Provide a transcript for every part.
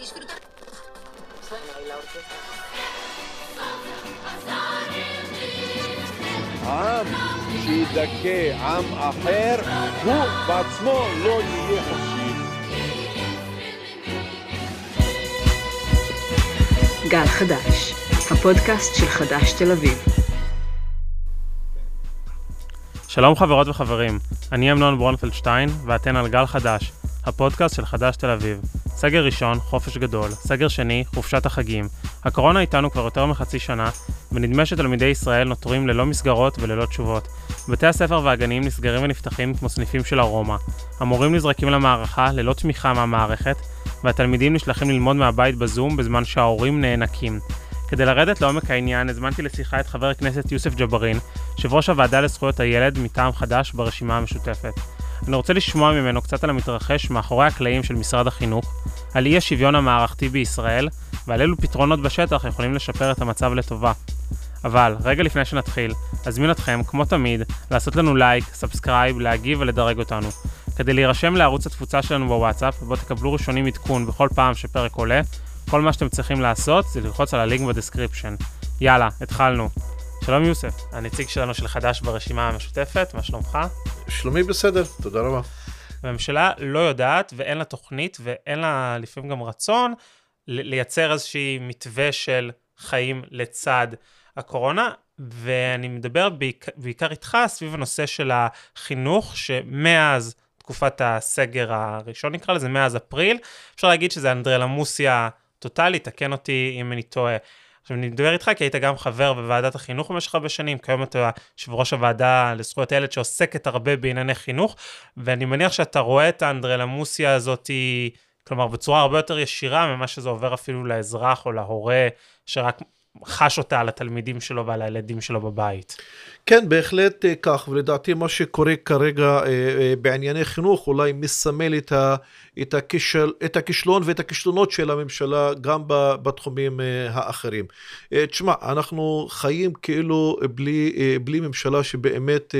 disfrutar. Suena ahí la orquesta. עם שידכא עם אחר, הוא בעצמו לא יהיה חופשי. גל חדש, הפודקאסט של חדש תל אביב. שלום חברות וחברים, אני אמנון ברונפלדשטיין, ואתן על גל חדש, הפודקאסט של חדש תל אביב. סגר ראשון, חופש גדול, סגר שני, חופשת החגים. הקורונה איתנו כבר יותר מחצי שנה, ונדמה שתלמידי ישראל נותרים ללא מסגרות וללא תשובות. בתי הספר והגנים נסגרים ונפתחים כמו סניפים של ארומה. המורים נזרקים למערכה ללא תמיכה מהמערכת, והתלמידים נשלחים ללמוד מהבית בזום בזמן שההורים נאנקים. כדי לרדת לעומק העניין, הזמנתי לשיחה את חבר הכנסת יוסף ג'בארין, יושב ראש הוועדה לזכויות הילד מטעם חד"ש ברשימה המשותפת. אני רוצה לשמוע ממנו קצת על המתרחש מאחורי הקלעים של משרד החינוך, על אי השוויון המערכתי בישראל, ועל אילו פתרונות בשטח יכולים לשפר את המצב לטובה. אבל, רגע לפני שנתחיל, אזמין אתכם, כמו תמיד, לעשות לנו לייק, subscribe, להגיב ולדרג אותנו. כדי להירשם לערוץ התפוצה שלנו בוואטסאפ, בו תקבלו ראשונים עדכון בכל פעם שפרק עולה, כל מה שאתם צריכים לעשות זה ללחוץ על הלינק ב description. יאללה, התחלנו. שלום יוסף, הנציג שלנו של חד"ש ברשימה המשותפת, מה שלומך? שלומי בסדר, תודה רבה. הממשלה לא יודעת ואין לה תוכנית ואין לה לפעמים גם רצון לייצר איזושהי מתווה של חיים לצד הקורונה, ואני מדבר בעיקר, בעיקר איתך סביב הנושא של החינוך, שמאז תקופת הסגר הראשון נקרא לזה, מאז אפריל, אפשר להגיד שזה אנדרלמוסיה טוטאלית, תקן אותי אם אני טועה. עכשיו אני מדבר איתך כי היית גם חבר בוועדת החינוך במשך הרבה שנים, כיום אתה יושב ראש הוועדה לזכויות הילד שעוסקת הרבה בענייני חינוך, ואני מניח שאתה רואה את האנדרלמוסיה הזאת, כלומר בצורה הרבה יותר ישירה ממה שזה עובר אפילו לאזרח או להורה, שרק חש אותה על התלמידים שלו ועל הילדים שלו בבית. כן, בהחלט אה, כך, ולדעתי מה שקורה כרגע אה, אה, בענייני חינוך אולי מסמל את, ה, את, הכישל, את הכישלון ואת הכישלונות של הממשלה גם בתחומים האחרים. תשמע, אנחנו חיים כאילו בלי, בלי ממשלה שבאמת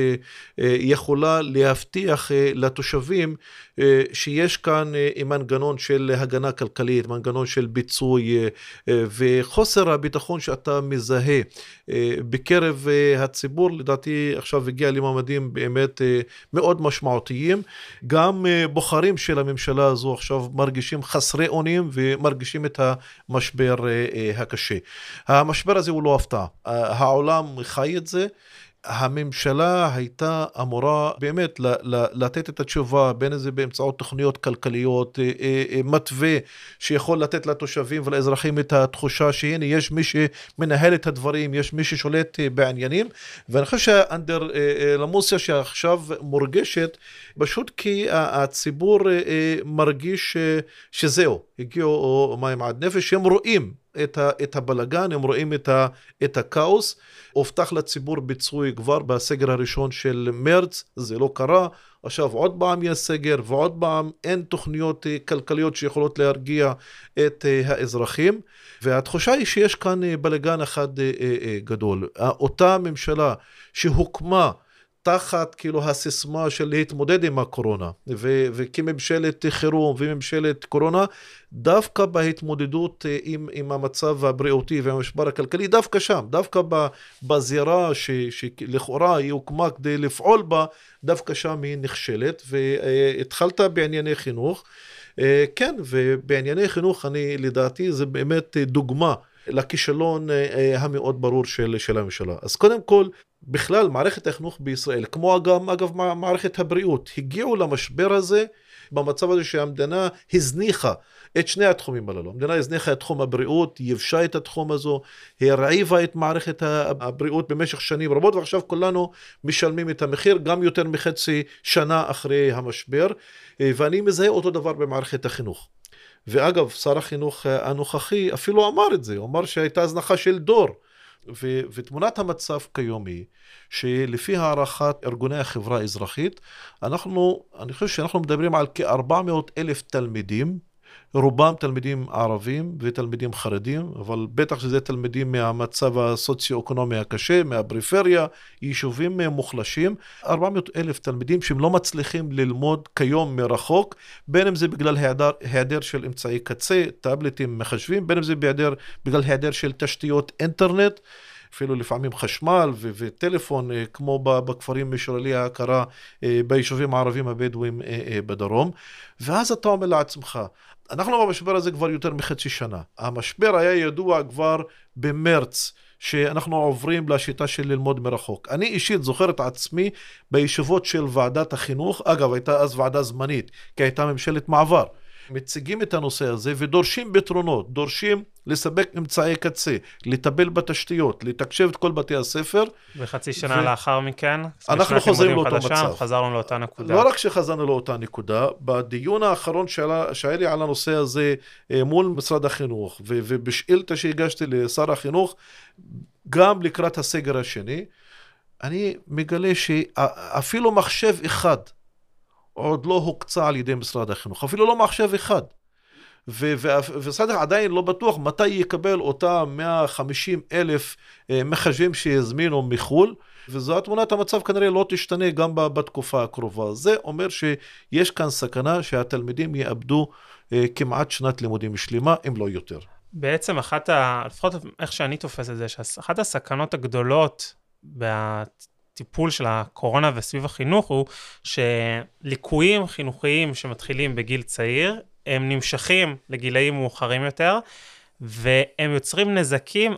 יכולה להבטיח לתושבים שיש כאן מנגנון של הגנה כלכלית, מנגנון של ביצוי וחוסר הביטחון שאתה מזהה בקרב הציבור. לדעתי עכשיו הגיע לממדים באמת אה, מאוד משמעותיים. גם אה, בוחרים של הממשלה הזו עכשיו מרגישים חסרי אונים ומרגישים את המשבר אה, הקשה. המשבר הזה הוא לא הפתעה, העולם חי את זה. הממשלה הייתה אמורה באמת לתת את התשובה, בין אם זה באמצעות תוכניות כלכליות, אה, אה, אה, מתווה שיכול לתת לתושבים ולאזרחים את התחושה שהנה יש מי שמנהל את הדברים, יש מי ששולט בעניינים, ואני חושב שהאנדרלמוסיה שעכשיו מורגשת, פשוט כי הציבור מרגיש שזהו, הגיעו מים עד נפש, הם רואים את, ה, את הבלגן, הם רואים את, ה, את הכאוס. הובטח לציבור ביצוי כבר בסגר הראשון של מרץ, זה לא קרה. עכשיו עוד פעם יש סגר ועוד פעם אין תוכניות אה, כלכליות שיכולות להרגיע את אה, האזרחים. והתחושה היא שיש כאן אה, בלגן אחד גדול. אותה ממשלה שהוקמה תחת כאילו הסיסמה של להתמודד עם הקורונה. ו- וכממשלת חירום וממשלת קורונה דווקא בהתמודדות אה, עם, עם המצב הבריאותי והמשבר הכלכלי דווקא שם דווקא בזירה שלכאורה היא הוקמה כדי לפעול בה דווקא שם היא נכשלת. והתחלת בענייני חינוך. אה, כן ובענייני חינוך אני לדעתי זה באמת דוגמה לכישלון אה, המאוד ברור של, של הממשלה. אז קודם כל, בכלל מערכת החינוך בישראל, כמו גם אגב מערכת הבריאות, הגיעו למשבר הזה במצב הזה שהמדינה הזניחה את שני התחומים הללו. המדינה הזניחה את תחום הבריאות, יבשה את התחום הזו, הרעיבה את מערכת הבריאות במשך שנים רבות, ועכשיו כולנו משלמים את המחיר גם יותר מחצי שנה אחרי המשבר, ואני מזהה אותו דבר במערכת החינוך. ואגב, שר החינוך הנוכחי אפילו אמר את זה, הוא אמר שהייתה הזנחה של דור. ו- ותמונת המצב כיום היא שלפי הערכת ארגוני החברה האזרחית, אנחנו, אני חושב שאנחנו מדברים על כ-400 אלף תלמידים רובם תלמידים ערבים ותלמידים חרדים, אבל בטח שזה תלמידים מהמצב הסוציו-אקונומי הקשה, מהפריפריה, יישובים מוחלשים. 400 אלף תלמידים שהם לא מצליחים ללמוד כיום מרחוק, בין אם זה בגלל היעדר, היעדר של אמצעי קצה, טאבלטים, מחשבים, בין אם זה בהיעדר, בגלל היעדר של תשתיות אינטרנט. אפילו לפעמים חשמל ו- וטלפון, אה, כמו בכפרים משוללי ההכרה אה, ביישובים הערבים הבדואים אה, בדרום. ואז אתה אומר לעצמך, אנחנו במשבר הזה כבר יותר מחצי שנה. המשבר היה ידוע כבר במרץ. שאנחנו עוברים לשיטה של ללמוד מרחוק. אני אישית זוכר את עצמי בישיבות של ועדת החינוך, אגב, הייתה אז ועדה זמנית, כי הייתה ממשלת מעבר. מציגים את הנושא הזה ודורשים פתרונות, דורשים לספק אמצעי קצה, לטפל בתשתיות, לתקשב את כל בתי הספר. וחצי שנה ו... לאחר מכן, אנחנו חוזרים לאותו חדשה, מצב. חזרנו לאותה נקודה. לא רק שחזרנו לאותה נקודה, בדיון האחרון שהיה, שהיה לי על הנושא הזה אה, מול משרד החינוך, ו, ובשאילתה שהגשתי לשר החינוך, גם לקראת הסגר השני, אני מגלה שאפילו מחשב אחד עוד לא הוקצה על ידי משרד החינוך, אפילו לא מחשב אחד. ומשרד עדיין לא בטוח מתי יקבל אותם 150 אלף אה, מחשבים שיזמינו מחו"ל, וזו תמונת המצב כנראה לא תשתנה גם בתקופה הקרובה. זה אומר שיש כאן סכנה שהתלמידים יאבדו אה, כמעט שנת לימודים שלמה, אם לא יותר. בעצם אחת, ה... לפחות איך שאני תופס את זה, שאחת הסכנות הגדולות הטיפול של הקורונה וסביב החינוך הוא שליקויים חינוכיים שמתחילים בגיל צעיר, הם נמשכים לגילאים מאוחרים יותר, והם יוצרים נזקים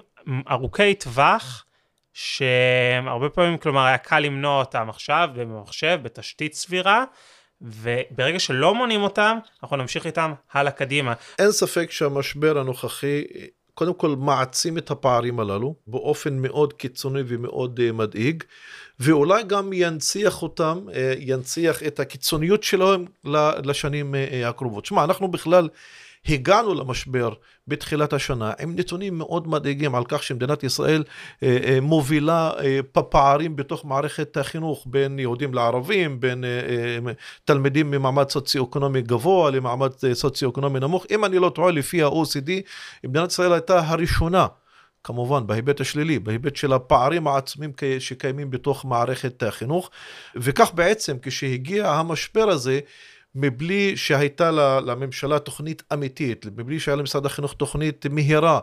ארוכי טווח, שהרבה פעמים, כלומר, היה קל למנוע אותם עכשיו במחשב, בתשתית סבירה, וברגע שלא מונעים אותם, אנחנו נמשיך איתם הלאה קדימה. אין ספק שהמשבר הנוכחי קודם כל מעצים את הפערים הללו באופן מאוד קיצוני ומאוד uh, מדאיג, ואולי גם ינציח אותם, uh, ינציח את הקיצוניות שלהם לשנים uh, הקרובות. שמע, אנחנו בכלל הגענו למשבר בתחילת השנה עם נתונים מאוד מדאיגים על כך שמדינת ישראל אה, אה, מובילה אה, בפערים בתוך מערכת החינוך בין יהודים לערבים, בין תלמידים ממעמד סוציו-אקונומי גבוה למעמד סוציו-אקונומי נמוך. אם אני לא טועה, לפי ה-OECD, מדינת ישראל הייתה הראשונה כמובן בהיבט השלילי, בהיבט של הפערים העצומים שקיימים בתוך מערכת החינוך, וכך בעצם כשהגיע המשבר הזה, מבלי שהייתה לממשלה תוכנית אמיתית, מבלי שהיה למשרד החינוך תוכנית מהירה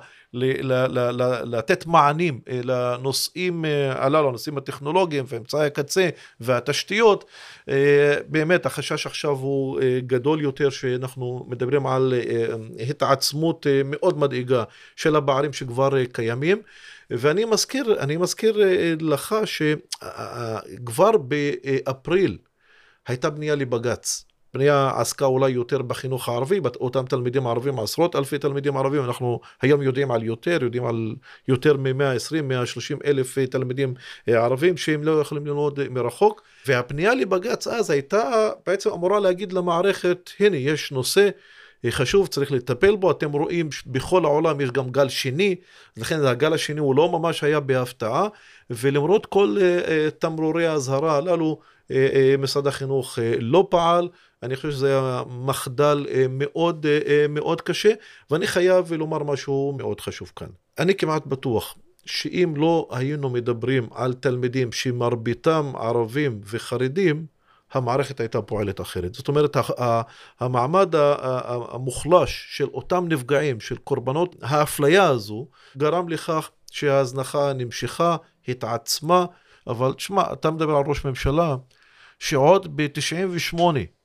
לתת מענים אה, לנושאים אה, הללו, הנושאים הטכנולוגיים ואמצעי הקצה והתשתיות, אה, באמת החשש עכשיו הוא גדול יותר שאנחנו מדברים על התעצמות מאוד מדאיגה של הפערים שכבר קיימים. ואני מזכיר, אני מזכיר לך שכבר באפריל הייתה בנייה לבג"ץ בנייה עסקה אולי יותר בחינוך הערבי, אותם תלמידים ערבים, עשרות אלפי תלמידים ערבים, אנחנו היום יודעים על יותר, יודעים על יותר מ-120-130 אלף תלמידים אה, ערבים שהם לא יכולים ללמוד מרחוק, והפנייה לבג"ץ אז הייתה בעצם אמורה להגיד למערכת, הנה יש נושא אה, חשוב, צריך לטפל בו. אתם רואים בכל העולם יש גם גל שני, לכן הגל השני הוא לא ממש היה בהפתעה, ולמרות כל uh, תמרורי האזהרה הללו, משרד החינוך uh, לא פעל. אני חושב שזה היה מחדל אה, מאוד אה, אה, מאוד קשה, ואני חייב לומר משהו מאוד חשוב כאן. אני כמעט בטוח שאם לא היינו מדברים על תלמידים שמרביתם ערבים וחרדים, המערכת הייתה פועלת אחרת. זאת אומרת, המעמד המוחלש של אותם נפגעים, של קורבנות האפליה הזו, גרם לכך שההזנחה נמשכה, התעצמה, אבל תשמע, אתה מדבר על ראש ממשלה שעוד ב-98'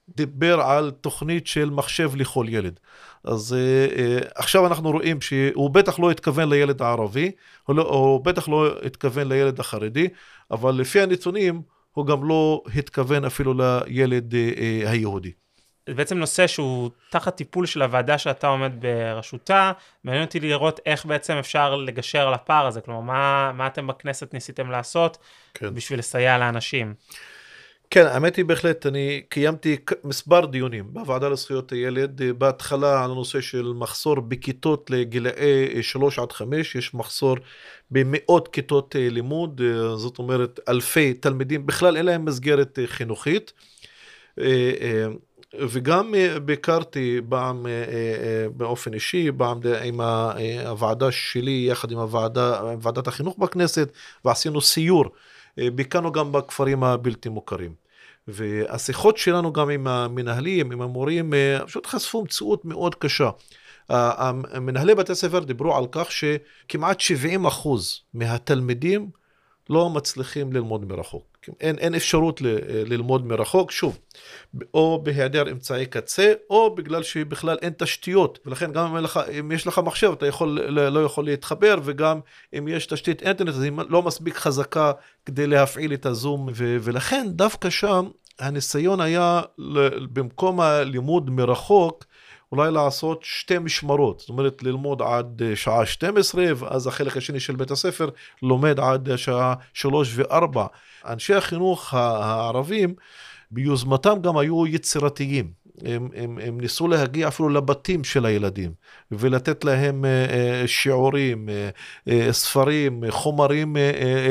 דיבר על תוכנית של מחשב לכל ילד. אז uh, uh, עכשיו אנחנו רואים שהוא בטח לא התכוון לילד הערבי, הוא, לא, הוא בטח לא התכוון לילד החרדי, אבל לפי הנתונים הוא גם לא התכוון אפילו לילד uh, uh, היהודי. זה בעצם נושא שהוא תחת טיפול של הוועדה שאתה עומד בראשותה. מעניין אותי לראות איך בעצם אפשר לגשר על הפער הזה, כלומר, מה, מה אתם בכנסת ניסיתם לעשות כן. בשביל לסייע לאנשים. כן, האמת היא בהחלט, אני קיימתי מספר דיונים בוועדה לזכויות הילד, אה, בהתחלה על הנושא של מחסור בכיתות לגילאי 3 עד 5, יש מחסור במאות כיתות אה, לימוד, אה, זאת אומרת אלפי תלמידים, בכלל אין להם מסגרת חינוכית. וגם אה, ביקרתי פעם אה, אה, באופן אישי, פעם עם הוועדה שלי יחד עם הוועדה, עם ועדת החינוך בכנסת, ועשינו סיור. ביקרנו גם בכפרים הבלתי מוכרים. והשיחות שלנו גם עם המנהלים, עם המורים, פשוט חשפו מציאות מאוד קשה. מנהלי בתי הספר דיברו על כך שכמעט 70 אחוז מהתלמידים לא מצליחים ללמוד מרחוק. אין, אין אפשרות ל, ללמוד מרחוק, שוב, או בהיעדר אמצעי קצה, או בגלל שבכלל אין תשתיות, ולכן גם אם, לך, אם יש לך מחשב אתה יכול, לא יכול להתחבר, וגם אם יש תשתית אינטרנט אז היא לא מספיק חזקה כדי להפעיל את הזום, ו, ולכן דווקא שם הניסיון היה במקום הלימוד מרחוק, אולי לעשות שתי משמרות, זאת אומרת ללמוד עד אה, שעה 12 ואז החלק השני של בית הספר לומד עד שעה 3 ו-4. אנשי החינוך הערבים ביוזמתם גם היו יצירתיים. הם, הם, הם ניסו להגיע אפילו לבתים של הילדים ולתת להם uh, שיעורים, uh, uh, ספרים, חומרים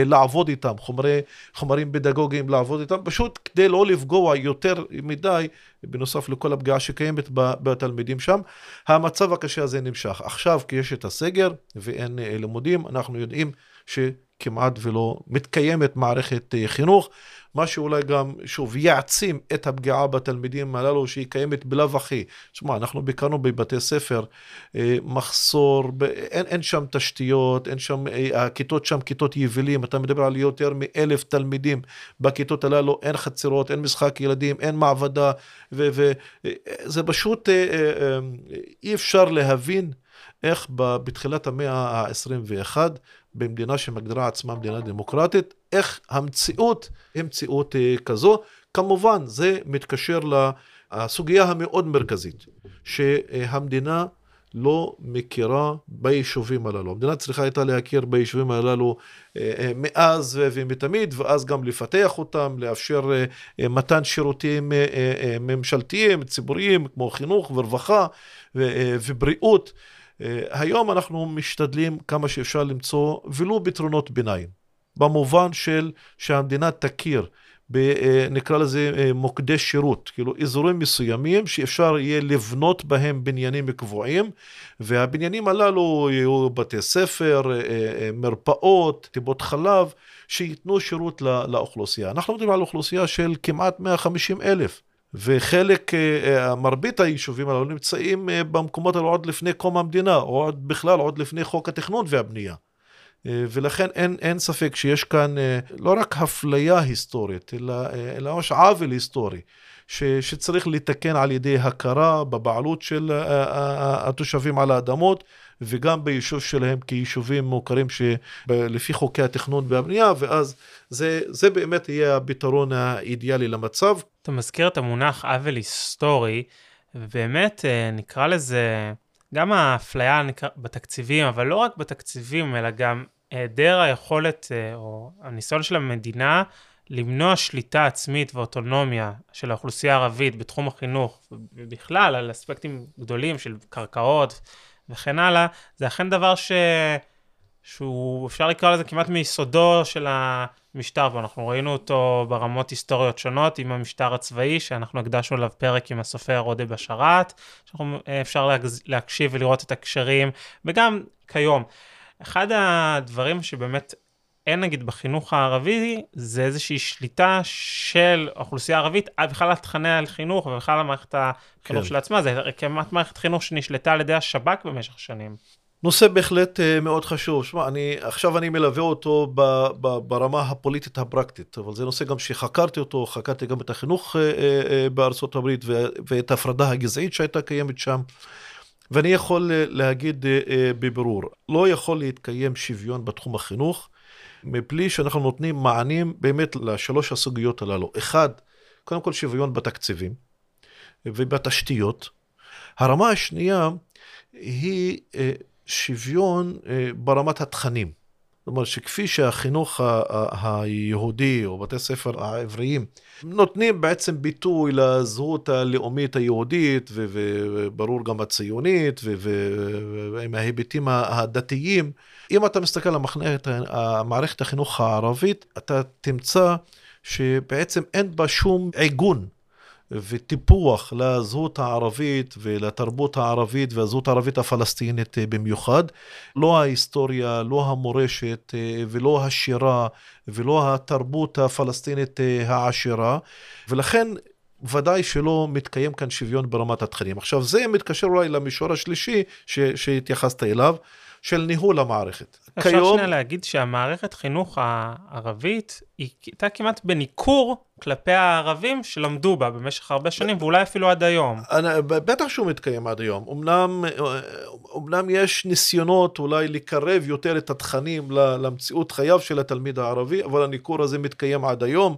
לעבוד איתם, חומרי, חומרים פדגוגיים לעבוד איתם, פשוט כדי לא לפגוע יותר מדי, בנוסף לכל הפגיעה שקיימת בתלמידים שם. המצב הקשה הזה נמשך. עכשיו, כי יש את הסגר ואין לימודים, אנחנו יודעים שכמעט ולא מתקיימת מערכת חינוך. מה שאולי גם, שוב, יעצים את הפגיעה בתלמידים הללו שהיא קיימת בלאו הכי. תשמע, אנחנו ביקרנו בבתי ספר, אה, מחסור, ב, אין, אין שם תשתיות, אין שם, אה, הכיתות שם כיתות יבילים, אתה מדבר על יותר מאלף תלמידים בכיתות הללו, אין חצרות, אין משחק ילדים, אין מעבדה, וזה אה, פשוט אי אפשר להבין איך בתחילת המאה ה-21 במדינה שמגדירה עצמה מדינה דמוקרטית, איך המציאות היא מציאות אה, כזו. כמובן, זה מתקשר לסוגיה המאוד מרכזית, שהמדינה לא מכירה ביישובים הללו. המדינה צריכה הייתה להכיר ביישובים הללו אה, אה, מאז ומתמיד, ואז גם לפתח אותם, לאפשר מתן שירותים ממשלתיים, ציבוריים, כמו חינוך ורווחה ובריאות. אה, היום אנחנו משתדלים כמה שאפשר למצוא ולו פתרונות ביניים, במובן של שהמדינה תכיר, ב, אה, נקרא לזה אה, מוקדי שירות, כאילו אזורים מסוימים שאפשר יהיה לבנות בהם בניינים קבועים, והבניינים הללו יהיו בתי ספר, מרפאות, טיפות חלב, שייתנו שירות לאוכלוסייה. אנחנו מדברים על אוכלוסייה של כמעט 150 אלף. וחלק, אה, אה, מרבית היישובים הללו נמצאים אה, במקומות האלו עוד לפני קום המדינה, או עוד בכלל עוד לפני חוק התכנון והבנייה. ולכן אין, אין ספק שיש כאן לא רק אפליה היסטורית, אלא, אלא ממש עוול היסטורי, ש, שצריך לתקן על ידי הכרה בבעלות של התושבים על האדמות, וגם ביישוב שלהם כיישובים מוכרים שלפי חוקי התכנון והבנייה, ואז זה, זה באמת יהיה הפתרון האידיאלי למצב. אתה מזכיר את המונח עוול היסטורי, ובאמת אה, נקרא לזה גם האפליה בתקציבים, אבל לא רק בתקציבים, אלא גם היעדר היכולת אה, או הניסיון של המדינה למנוע שליטה עצמית ואוטונומיה של האוכלוסייה הערבית בתחום החינוך, ובכלל על אספקטים גדולים של קרקעות וכן הלאה, זה אכן דבר ש... שהוא, אפשר לקרוא לזה כמעט מיסודו של המשטר, ואנחנו ראינו אותו ברמות היסטוריות שונות עם המשטר הצבאי, שאנחנו הקדשנו עליו פרק עם הסופר עודה בשאראת, שאפשר להקשיב ולראות את הקשרים, וגם כיום. אחד הדברים שבאמת אין נגיד בחינוך הערבי, זה איזושהי שליטה של האוכלוסייה הערבית, בכלל על תכני החינוך ובכלל על מערכת החינוך כן. של עצמה, זה כמעט מערכת חינוך שנשלטה על ידי השב"כ במשך שנים. נושא בהחלט אה, מאוד חשוב. שמע, אני, עכשיו אני מלווה אותו ב, ב, ברמה הפוליטית הפרקטית, אבל זה נושא גם שחקרתי אותו, חקרתי גם את החינוך אה, אה, בארצות הברית ואת ההפרדה הגזעית שהייתה קיימת שם. ואני יכול להגיד בבירור, לא יכול להתקיים שוויון בתחום החינוך מבלי שאנחנו נותנים מענים באמת לשלוש הסוגיות הללו. אחד, קודם כל שוויון בתקציבים ובתשתיות. הרמה השנייה היא שוויון אה, ברמת התכנים. זאת אומרת שכפי שהחינוך היהודי או בתי ספר העבריים נותנים בעצם ביטוי לזהות הלאומית היהודית וברור גם הציונית ועם ההיבטים הדתיים, אם אתה מסתכל על מערכת החינוך הערבית, אתה תמצא שבעצם אין בה שום עיגון וטיפוח לזהות הערבית ולתרבות הערבית והזהות הערבית הפלסטינית אה, במיוחד. לא ההיסטוריה, לא המורשת אה, ולא השירה ולא התרבות הפלסטינית אה, העשירה, ולכן ודאי שלא מתקיים כאן שוויון ברמת התכנים. עכשיו זה מתקשר אולי למישור השלישי ש- שהתייחסת אליו, של ניהול המערכת. אפשר כיום... שנייה להגיד שהמערכת חינוך הערבית היא הייתה כמעט בניכור כלפי הערבים שלמדו בה במשך הרבה שנים, ואולי אפילו עד היום. אני, בטח שהוא מתקיים עד היום. אמנם, אמנם יש ניסיונות אולי לקרב יותר את התכנים למציאות חייו של התלמיד הערבי, אבל הניכור הזה מתקיים עד היום.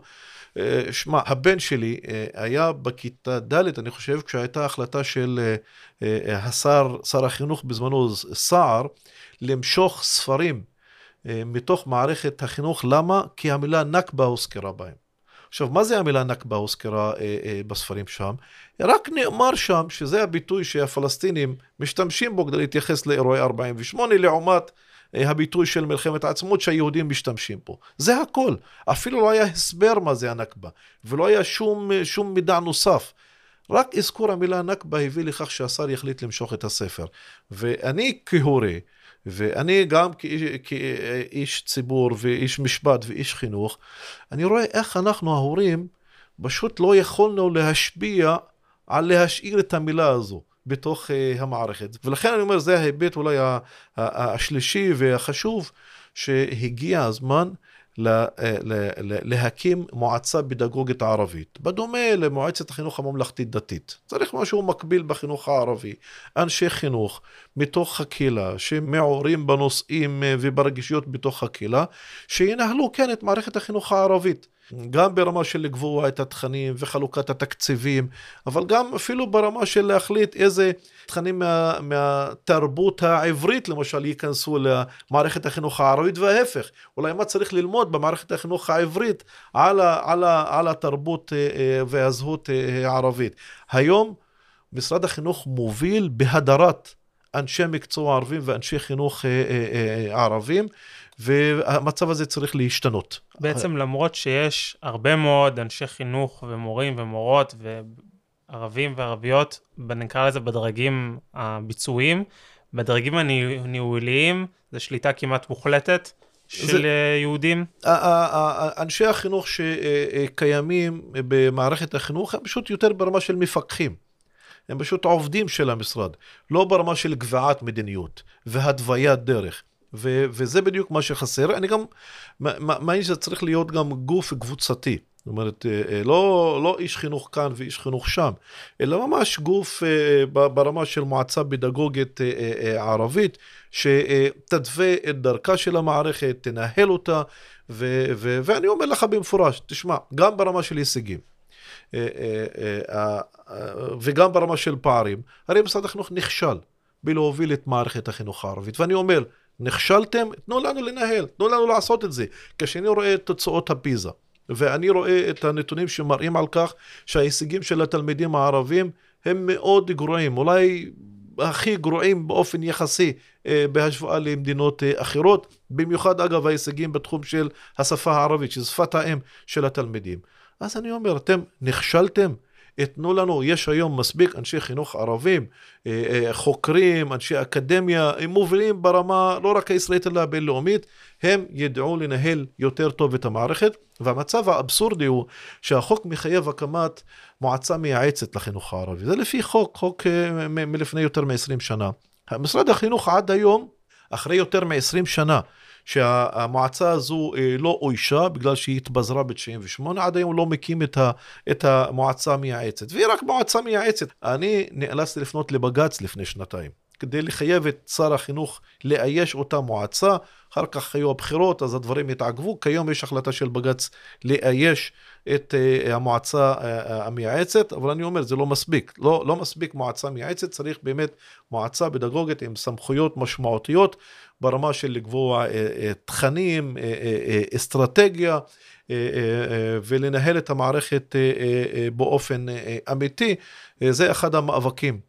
אה, שמע, הבן שלי אה, היה בכיתה ד', אני חושב, כשהייתה החלטה של אה, השר, שר החינוך בזמנו, סער, למשוך ספרים מתוך מערכת החינוך. למה? כי המילה נכבה הוזכרה בהם. עכשיו, מה זה המילה נכבה הוזכרה בספרים שם? רק נאמר שם שזה הביטוי שהפלסטינים משתמשים בו כדי להתייחס לאירועי 48 לעומת הביטוי של מלחמת העצמאות שהיהודים משתמשים בו. זה הכל. אפילו לא היה הסבר מה זה הנכבה, ולא היה שום, שום מידע נוסף. רק אזכור המילה נכבה הביא לכך שהשר יחליט למשוך את הספר. ואני כהורה, ואני גם כאיש, כאיש ציבור ואיש משפט ואיש חינוך, אני רואה איך אנחנו ההורים פשוט לא יכולנו להשפיע על להשאיר את המילה הזו. בתוך uh, המערכת. ולכן אני אומר, זה ההיבט אולי השלישי והחשוב, שהגיע הזמן אה, לה, לה, להקים מועצה פדגוגית ערבית, בדומה למועצת החינוך הממלכתית-דתית. צריך משהו מקביל בחינוך הערבי. אנשי חינוך מתוך הקהילה, שמעורים בנושאים אה, וברגישויות בתוך הקהילה, שינהלו כן את מערכת החינוך הערבית. גם ברמה של לקבוע את התכנים וחלוקת התקציבים, אבל גם אפילו ברמה של להחליט איזה תכנים מה, מהתרבות העברית למשל ייכנסו למערכת החינוך הערבית וההפך. אולי מה צריך ללמוד במערכת החינוך העברית על, ה, על, ה, על התרבות אה, אה, והזהות אה, הערבית. היום משרד החינוך מוביל בהדרת אנשי מקצוע ערבים ואנשי חינוך ערבים. והמצב הזה צריך להשתנות. בעצם למרות שיש הרבה מאוד אנשי חינוך ומורים ומורות וערבים וערביות, נקרא לזה בדרגים הביצועיים, בדרגים הניהוליים זה שליטה כמעט מוחלטת. של זה, יהודים? אנשי החינוך שקיימים במערכת החינוך הם פשוט יותר ברמה של מפקחים. הם פשוט עובדים של המשרד, לא ברמה של קביעת והתוויית דרך. ו- וזה בדיוק מה שחסר. אני גם מאמין צריך להיות גם גוף קבוצתי. זאת אומרת, אה, אה, לא, לא איש חינוך כאן ואיש חינוך שם, אלא ממש גוף אה, ברמה של מועצה פדגוגית ערבית, שתתווה את דרכה של המערכת, תנהל אותה, ו- ו- ואני אומר לך במפורש, תשמע, גם ברמה של הישגים. וגם ברמה של פערים, הרי משרד החינוך נכשל בלהוביל את מערכת החינוך הערבית. ואני אומר, נכשלתם, תנו לנו לנהל, תנו לנו לעשות את זה. כשאני רואה את תוצאות הפיזה, ואני רואה את הנתונים שמראים על כך שההישגים של התלמידים הערבים הם מאוד גרועים, אולי הכי גרועים באופן יחסי אה, בהשוואה למדינות אה, אחרות, במיוחד אגב ההישגים בתחום של השפה הערבית, שהיא שפת האם של התלמידים. אז אני אומר, אתם נכשלתם, תנו לנו, יש היום מספיק אנשי חינוך ערבים, אה, אה, חוקרים, אנשי אקדמיה, הם מובילים ברמה לא רק הישראלית אלא הבינלאומית, הם ידעו לנהל יותר טוב את המערכת, והמצב האבסורדי הוא שהחוק מחייב הקמת מועצה מייעצת לחינוך הערבי. זה לפי חוק, חוק אה, מלפני יותר מ-20 שנה. משרד החינוך עד היום, אחרי יותר מ-20 שנה, שהמועצה הזו אה, לא אוישה בגלל שהיא התבזרה ב-98, עד היום לא מקים את, ה, את המועצה המייעצת. והיא רק מועצה מייעצת. אני נאלצתי לפנות לבג"ץ לפני שנתיים. כדי לחייב את שר החינוך לאייש אותה מועצה, אחר כך היו הבחירות, אז הדברים התעכבו, כיום יש החלטה של בג"ץ לאייש את uh, המועצה uh, המייעצת, אבל אני אומר, זה לא מספיק. לא, לא מספיק מועצה מייעצת, צריך באמת מועצה פדגוגית עם סמכויות משמעותיות ברמה של לקבוע uh, תכנים, אסטרטגיה. ולנהל את המערכת באופן אמיתי, זה אחד המאבקים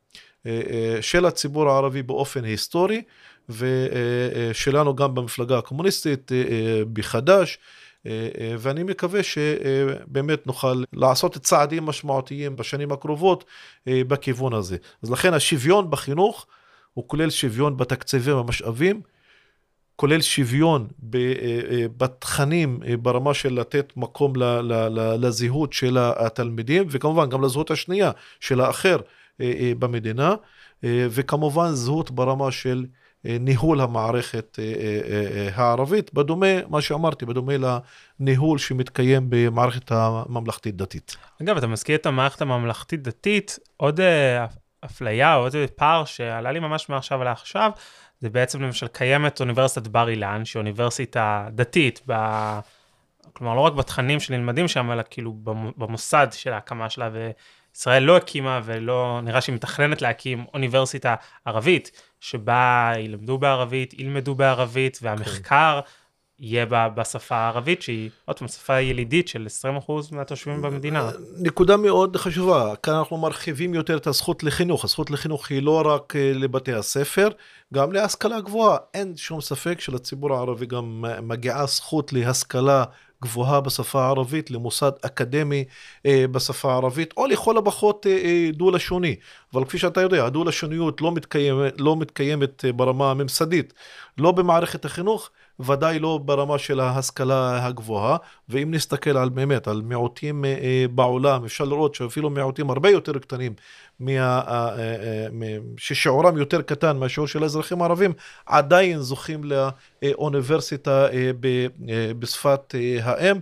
של הציבור הערבי באופן היסטורי, ושלנו גם במפלגה הקומוניסטית, בחד"ש, ואני מקווה שבאמת נוכל לעשות צעדים משמעותיים בשנים הקרובות בכיוון הזה. אז לכן השוויון בחינוך הוא כולל שוויון בתקציבים ובמשאבים, כולל שוויון בתכנים ברמה של לתת מקום לזהות של התלמידים, וכמובן גם לזהות השנייה של האחר במדינה, וכמובן זהות ברמה של ניהול המערכת הערבית, בדומה, מה שאמרתי, בדומה לניהול שמתקיים במערכת הממלכתית-דתית. אגב, אתה מזכיר את המערכת הממלכתית-דתית, עוד אפליה, עוד פער שעלה לי ממש מעכשיו לעכשיו, זה בעצם למשל קיימת אוניברסיטת בר אילן, שהיא אוניברסיטה דתית, ב... כלומר לא רק בתכנים שנלמדים שם, אלא כאילו במוסד של ההקמה שלה, וישראל לא הקימה ולא, נראה שהיא מתכננת להקים אוניברסיטה ערבית, שבה ילמדו בערבית, ילמדו בערבית, והמחקר יהיה בשפה הערבית, שהיא עוד פעם שפה ילידית של 20% מהתושבים במדינה. נקודה מאוד חשובה, כאן אנחנו מרחיבים יותר את הזכות לחינוך. הזכות לחינוך היא לא רק לבתי הספר, גם להשכלה גבוהה. אין שום ספק שלציבור הערבי גם מגיעה זכות להשכלה גבוהה בשפה הערבית, למוסד אקדמי בשפה הערבית, או לכל הפחות דו-לשוני. אבל כפי שאתה יודע, הדו-לשוניות לא מתקיימת, לא מתקיימת ברמה הממסדית, לא במערכת החינוך, ודאי לא ברמה של ההשכלה הגבוהה, ואם נסתכל על באמת, על מיעוטים בעולם, אפשר לראות שאפילו מיעוטים הרבה יותר קטנים, מה, ששיעורם יותר קטן מהשיעור של האזרחים הערבים, עדיין זוכים לאוניברסיטה בשפת האם,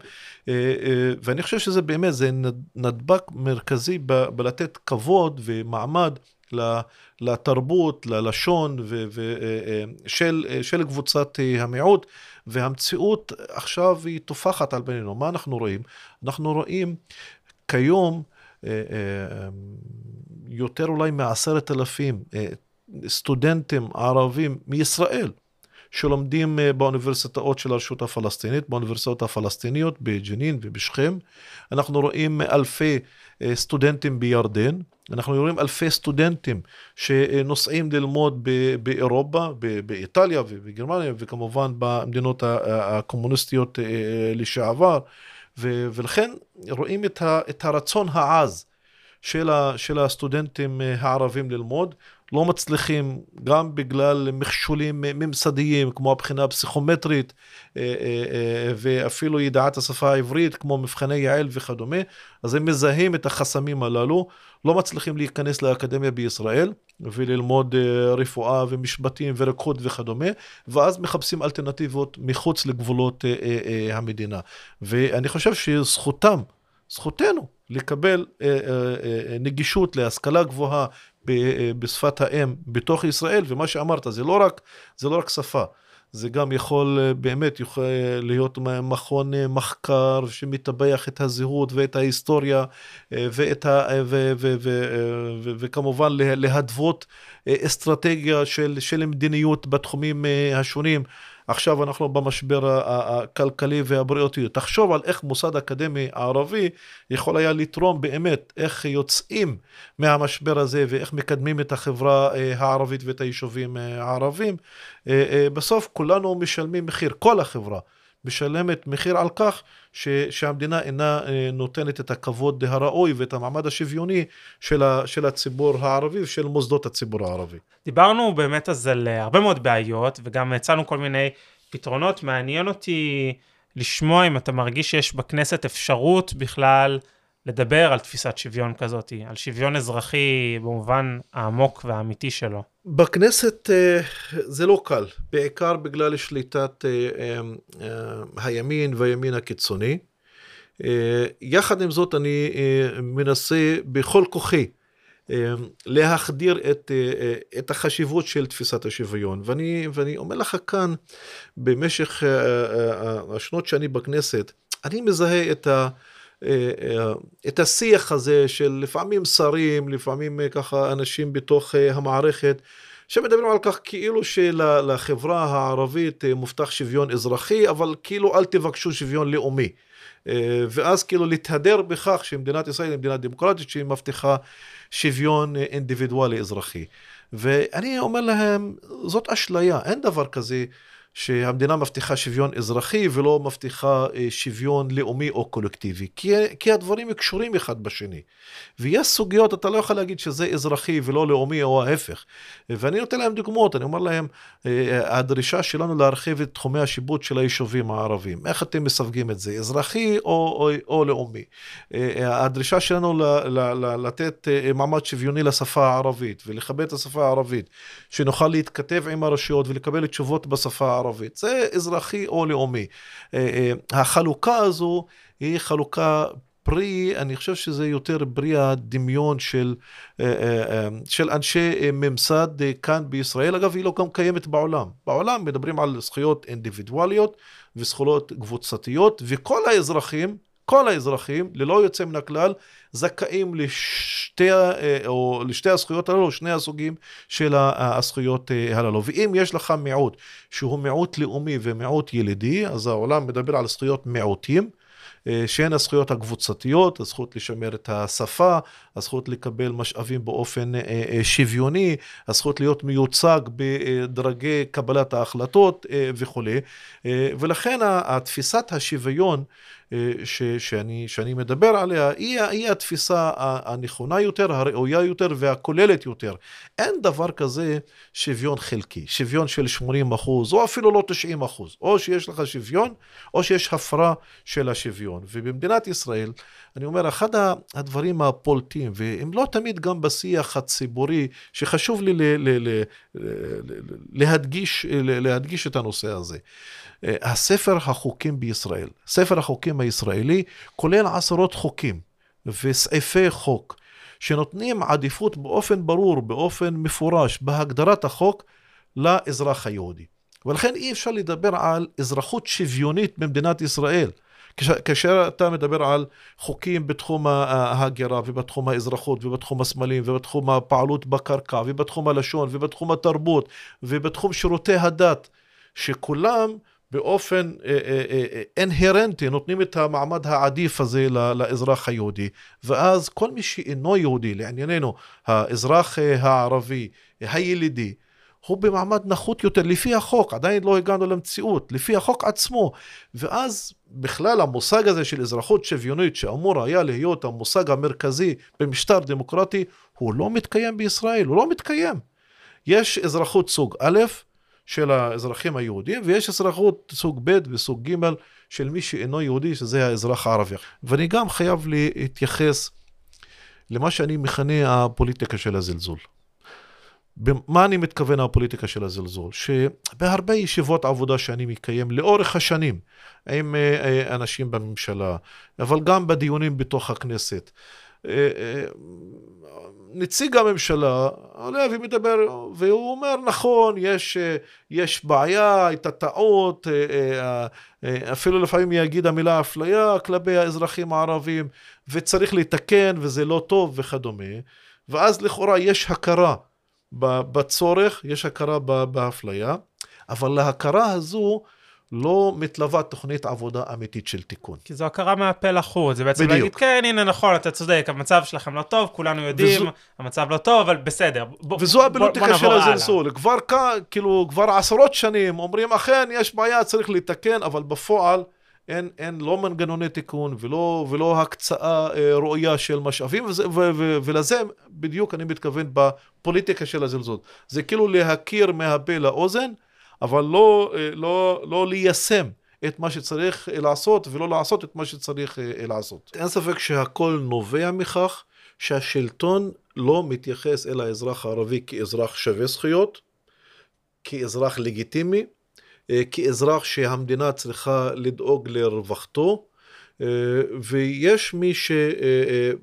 ואני חושב שזה באמת, זה נדבק מרכזי בלתת כבוד ומעמד לתרבות, ללשון של, של קבוצת המיעוט, והמציאות עכשיו היא טופחת על פנינו. מה אנחנו רואים? אנחנו רואים כיום יותר אולי מעשרת אלפים סטודנטים ערבים מישראל שלומדים באוניברסיטאות של הרשות הפלסטינית, באוניברסיטאות הפלסטיניות בג'נין ובשכם. אנחנו רואים אלפי סטודנטים בירדן, אנחנו רואים אלפי סטודנטים שנוסעים ללמוד באירופה, באיטליה ובגרמניה וכמובן במדינות הקומוניסטיות לשעבר, ולכן רואים את הרצון העז של הסטודנטים הערבים ללמוד, לא מצליחים גם בגלל מכשולים ממסדיים כמו הבחינה הפסיכומטרית ואפילו ידיעת השפה העברית כמו מבחני יעל וכדומה, אז הם מזהים את החסמים הללו, לא מצליחים להיכנס לאקדמיה בישראל וללמוד רפואה ומשפטים ורוקחות וכדומה, ואז מחפשים אלטרנטיבות מחוץ לגבולות המדינה. ואני חושב שזכותם, זכותנו, לקבל נגישות להשכלה גבוהה בשפת האם בתוך ישראל, ומה שאמרת, זה לא רק, זה לא רק שפה, זה גם יכול באמת יכול להיות מכון מחקר שמטבח את הזהות ואת ההיסטוריה ואת ה, ו, ו, ו, ו, וכמובן להדוות אסטרטגיה של, של מדיניות בתחומים השונים. עכשיו אנחנו במשבר הכלכלי והבריאותי. תחשוב על איך מוסד אקדמי ערבי יכול היה לתרום באמת, איך יוצאים מהמשבר הזה ואיך מקדמים את החברה הערבית ואת היישובים הערבים. בסוף כולנו משלמים מחיר, כל החברה. משלמת מחיר על כך ש, שהמדינה אינה נותנת את הכבוד הראוי ואת המעמד השוויוני של, ה, של הציבור הערבי ושל מוסדות הציבור הערבי. דיברנו באמת אז על הרבה מאוד בעיות וגם הצענו כל מיני פתרונות. מעניין אותי לשמוע אם אתה מרגיש שיש בכנסת אפשרות בכלל לדבר על תפיסת שוויון כזאת, על שוויון אזרחי במובן העמוק והאמיתי שלו. בכנסת זה לא קל, בעיקר בגלל שליטת הימין והימין הקיצוני. יחד עם זאת אני מנסה בכל כוחי להחדיר את, את החשיבות של תפיסת השוויון. ואני, ואני אומר לך כאן, במשך השנות שאני בכנסת, אני מזהה את ה... את השיח הזה של לפעמים שרים, לפעמים ככה אנשים בתוך המערכת, שמדברים על כך כאילו שלחברה הערבית מובטח שוויון אזרחי, אבל כאילו אל תבקשו שוויון לאומי. ואז כאילו להתהדר בכך שמדינת ישראל היא מדינה דמוקרטית שהיא מבטיחה שוויון אינדיבידואלי אזרחי. ואני אומר להם, זאת אשליה, אין דבר כזה שהמדינה מבטיחה שוויון אזרחי ולא מבטיחה אה, שוויון לאומי או קולקטיבי, כי, כי הדברים קשורים אחד בשני. ויש סוגיות, אתה לא יכול להגיד שזה אזרחי ולא לאומי או ההפך. ואני נותן להם דוגמאות, אני אומר להם, אה, הדרישה שלנו להרחיב את תחומי השיפוט של היישובים הערביים, איך אתם מסווגים את זה, אזרחי או, או, או לאומי? אה, הדרישה שלנו ל, ל, ל, לתת מעמד שוויוני לשפה הערבית ולכבד את השפה הערבית, שנוכל להתכתב עם הרשויות ולקבל תשובות בשפה הערבית. הערבית, זה אזרחי או לאומי. אה, אה, החלוקה הזו היא חלוקה פרי, אני חושב שזה יותר פרי הדמיון של, אה, של אנשי ממסד כאן בישראל, אגב היא לא גם קיימת בעולם. בעולם מדברים על זכויות אינדיבידואליות וזכויות קבוצתיות, וכל האזרחים כל האזרחים, ללא יוצא מן הכלל, זכאים לשתי, אה, או לשתי הזכויות הללו, שני הסוגים של הזכויות אה, הללו. ואם יש לך מיעוט שהוא מיעוט לאומי ומיעוט ילידי, אז העולם מדבר על זכויות מיעוטים. אה, שהן הזכויות הקבוצתיות, הזכות לשמר את השפה, הזכות לקבל משאבים באופן שוויוני, הזכות להיות מיוצג בדרגי קבלת ההחלטות וכולי. ולכן התפיסת השוויון אה, ש, שאני, שאני מדבר עליה, היא, היא התפיסה הנכונה יותר, הראויה יותר והכוללת יותר. אין דבר כזה שוויון חלקי, שוויון של 80 אחוז, או אפילו לא 90 אחוז. או שיש לך שוויון, או שיש הפרה של השוויון. ובמדינת ישראל, אני אומר, אחד הדברים הפולטים, והם לא תמיד גם בשיח הציבורי, שחשוב לי ל, ל, ל, להדגיש, להדגיש את הנושא הזה. אה, הספר החוקים בישראל, ספר החוקים הישראלי, כולל עשרות חוקים וסעיפי חוק שנותנים עדיפות באופן ברור, באופן מפורש, בהגדרת החוק לאזרח היהודי. ולכן אי אפשר לדבר על אזרחות שוויונית במדינת ישראל. כאשר אתה מדבר על חוקים בתחום ההגירה ובתחום האזרחות ובתחום הסמלים ובתחום הפעלות בקרקע ובתחום הלשון ובתחום התרבות ובתחום שירותי הדת, שכולם באופן אינהרנטי נותנים את המעמד העדיף הזה לאזרח היהודי ואז כל מי שאינו יהודי לענייננו האזרח הערבי הילידי הוא במעמד נחות יותר לפי החוק, עדיין לא הגענו למציאות, לפי החוק עצמו. ואז בכלל המושג הזה של אזרחות שוויונית שאמור היה להיות המושג המרכזי במשטר דמוקרטי, הוא לא מתקיים בישראל, הוא לא מתקיים. יש אזרחות סוג א', של האזרחים היהודים, ויש אזרחות סוג ב' וסוג ג' של מי שאינו יהודי, שזה האזרח הערבי. ואני גם חייב להתייחס למה שאני מכנה הפוליטיקה של הזלזול. מה אני מתכוון הפוליטיקה של הזלזול? שבהרבה ישיבות עבודה שאני מקיים לאורך השנים עם אה, אה, אנשים בממשלה, אבל גם בדיונים בתוך הכנסת, נציג הממשלה עולה ומדבר, והוא אומר, נכון, יש, יש בעיה, הייתה טעות, אפילו לפעמים יגיד המילה אפליה כלפי האזרחים הערבים, וצריך לתקן וזה לא טוב וכדומה, ואז לכאורה יש הכרה בצורך, יש הכרה באפליה, אבל להכרה הזו לא מתלווה תוכנית עבודה אמיתית של תיקון. כי זו הכרה מהפה לחוץ, זה בעצם בדיוק. להגיד, כן, הנה נכון, אתה צודק, המצב שלכם לא טוב, כולנו יודעים, וזו... המצב לא טוב, אבל בסדר. ב- וזו הפוליטיקה של הזלזול. כבר, כאילו, כבר עשרות שנים אומרים, אכן, יש בעיה, צריך לתקן, אבל בפועל אין, אין לא מנגנוני תיקון ולא, ולא הקצאה אה, ראויה של משאבים, וזה, ו, ו, ולזה בדיוק אני מתכוון בפוליטיקה של הזלזול. זה כאילו להכיר מהפה לאוזן, אבל לא, אה, לא, לא ליישם את מה שצריך לעשות ולא לעשות את מה שצריך אה, לעשות. אין ספק שהכל נובע מכך שהשלטון לא מתייחס אל האזרח הערבי כאזרח שווה זכויות, כאזרח לגיטימי, אה, כאזרח שהמדינה צריכה לדאוג לרווחתו, ויש מי שדואג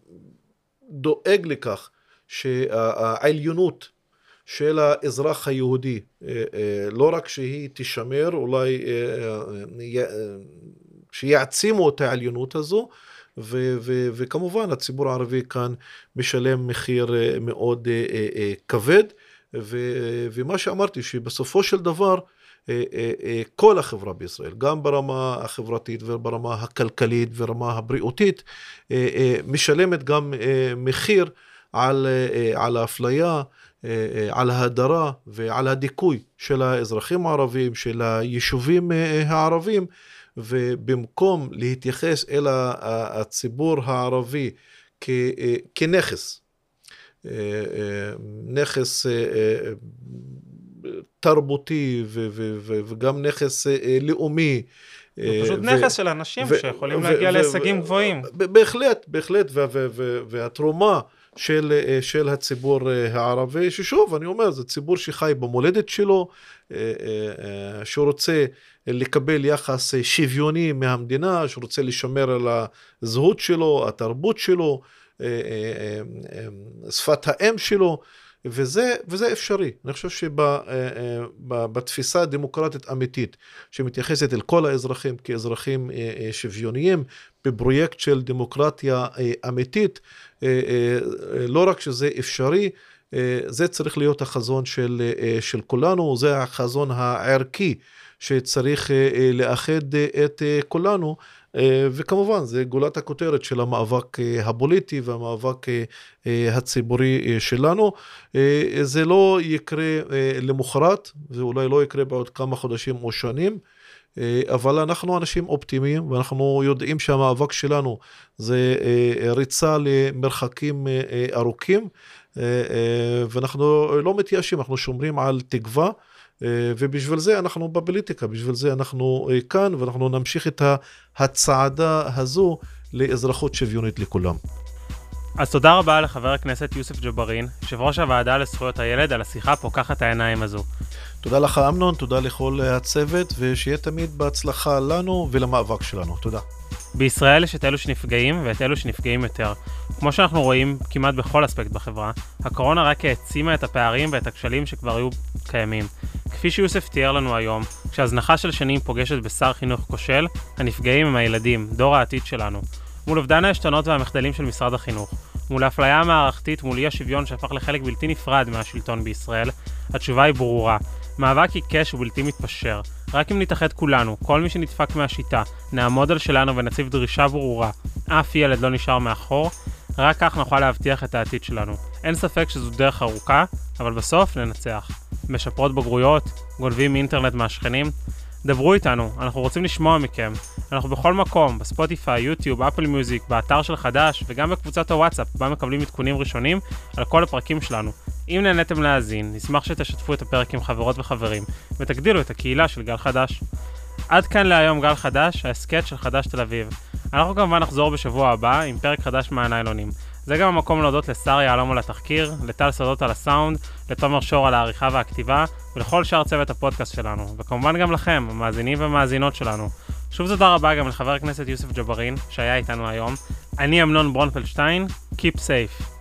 לכך שהעליונות של האזרח היהודי, אה, אה, לא רק שהיא תישמר, אולי אה, שיעצימו את העליונות הזו, ו- ו- וכמובן הציבור הערבי כאן משלם מחיר מאוד כבד, ו- ומה שאמרתי שבסופו של דבר כל החברה בישראל, גם ברמה החברתית וברמה הכלכלית ורמה הבריאותית, משלמת גם מחיר על, על האפליה, על ההדרה ועל הדיכוי של האזרחים הערבים, של היישובים הערבים, ובמקום להתייחס אל הציבור הערבי כנכס, נכס תרבותי וגם נכס לאומי, זה פשוט נכס של אנשים שיכולים להגיע להישגים גבוהים. בהחלט, בהחלט, והתרומה של, של הציבור הערבי, ששוב, אני אומר, זה ציבור שחי במולדת שלו, שרוצה לקבל יחס שוויוני מהמדינה, שרוצה לשמר על הזהות שלו, התרבות שלו, שפת האם שלו. וזה, וזה אפשרי. אני חושב שבתפיסה אה, אה, דמוקרטית אמיתית, שמתייחסת אל כל האזרחים כאזרחים אה, שוויוניים, בפרויקט של דמוקרטיה אמיתית, לא רק שזה אפשרי, זה צריך להיות החזון של, של כולנו, זה החזון הערכי שצריך לאחד את כולנו. אה, וכמובן, זה גולת הכותרת של המאבק אה, הפוליטי והמאבק אה, הציבורי שלנו. זה לא יקרה למחרת, זה אולי לא יקרה בעוד כמה חודשים או שנים. אבל אנחנו אנשים אופטימיים ואנחנו יודעים שהמאבק שלנו זה ריצה למרחקים ארוכים ואנחנו לא מתייאשים, אנחנו שומרים על תקווה אה, ובשביל זה אנחנו בפוליטיקה, בשביל זה אנחנו אה, כאן ואנחנו נמשיך את הצעדה הזו לאזרחות שוויונית לכולם. אז תודה רבה לחבר הכנסת יוסף ג'בארין, יושב ראש הוועדה לזכויות הילד, על השיחה פוקחת העיניים הזו. תודה לך אמנון, תודה לכל הצוות, ושיהיה תמיד בהצלחה לנו ולמאבק שלנו. תודה. בישראל יש את אלו שנפגעים ואת אלו שנפגעים יותר. כמו שאנחנו רואים כמעט בכל אספקט בחברה, הקורונה רק העצימה את הפערים ואת הכשלים שכבר היו קיימים. כפי שיוסף תיאר לנו היום, כשהזנחה של שנים פוגשת בשר חינוך כושל, הנפגעים הם הילדים, דור העתיד שלנו. מול אובדן העשתונות והמחדלים של משרד החינוך, מול האפליה המערכתית מול אי השוויון שהפך לחלק בלתי נפרד מהשלטון בישראל, התשובה היא ברורה. מאבק עיקש ובלתי מתפשר. רק אם נתאחד כולנו, כל מי שנדפק מהשיטה, נעמוד על שלנו ונציב דרישה ברורה, אף ילד לא נשאר מאחור, רק כך נוכל להבטיח את העתיד שלנו. אין ספק שזו דרך ארוכה, אבל בסוף ננצח. משפרות בגרויות, גונבים אינטרנט מהשכנים, דברו איתנו, אנחנו רוצים לשמוע מכם. אנחנו בכל מקום, בספוטיפיי, יוטיוב, אפל מיוזיק, באתר של חדש, וגם בקבוצת הוואטסאפ, בה מקבלים עדכונים ראשונים על כל הפרקים שלנו. אם נהניתם להאזין, נשמח שתשתפו את הפרק עם חברות וחברים, ותגדילו את הקהילה של גל חדש. עד כאן להיום גל חדש, ההסכת של חדש תל אביב. אנחנו כמובן נחזור בשבוע הבא עם פרק חדש מהניילונים. זה גם המקום להודות לשר יהלום על התחקיר, לטל סודות על הסאונד, לתומר שור על העריכה והכתיבה, ולכל שאר צוות הפודקאסט שלנו, וכמובן גם לכם, המאזינים והמאזינות שלנו. שוב תודה רבה גם לחבר הכנסת יוסף ג'בארין, שהיה איתנו היום. אני אמנון ברונפלדשטיין, Keep safe.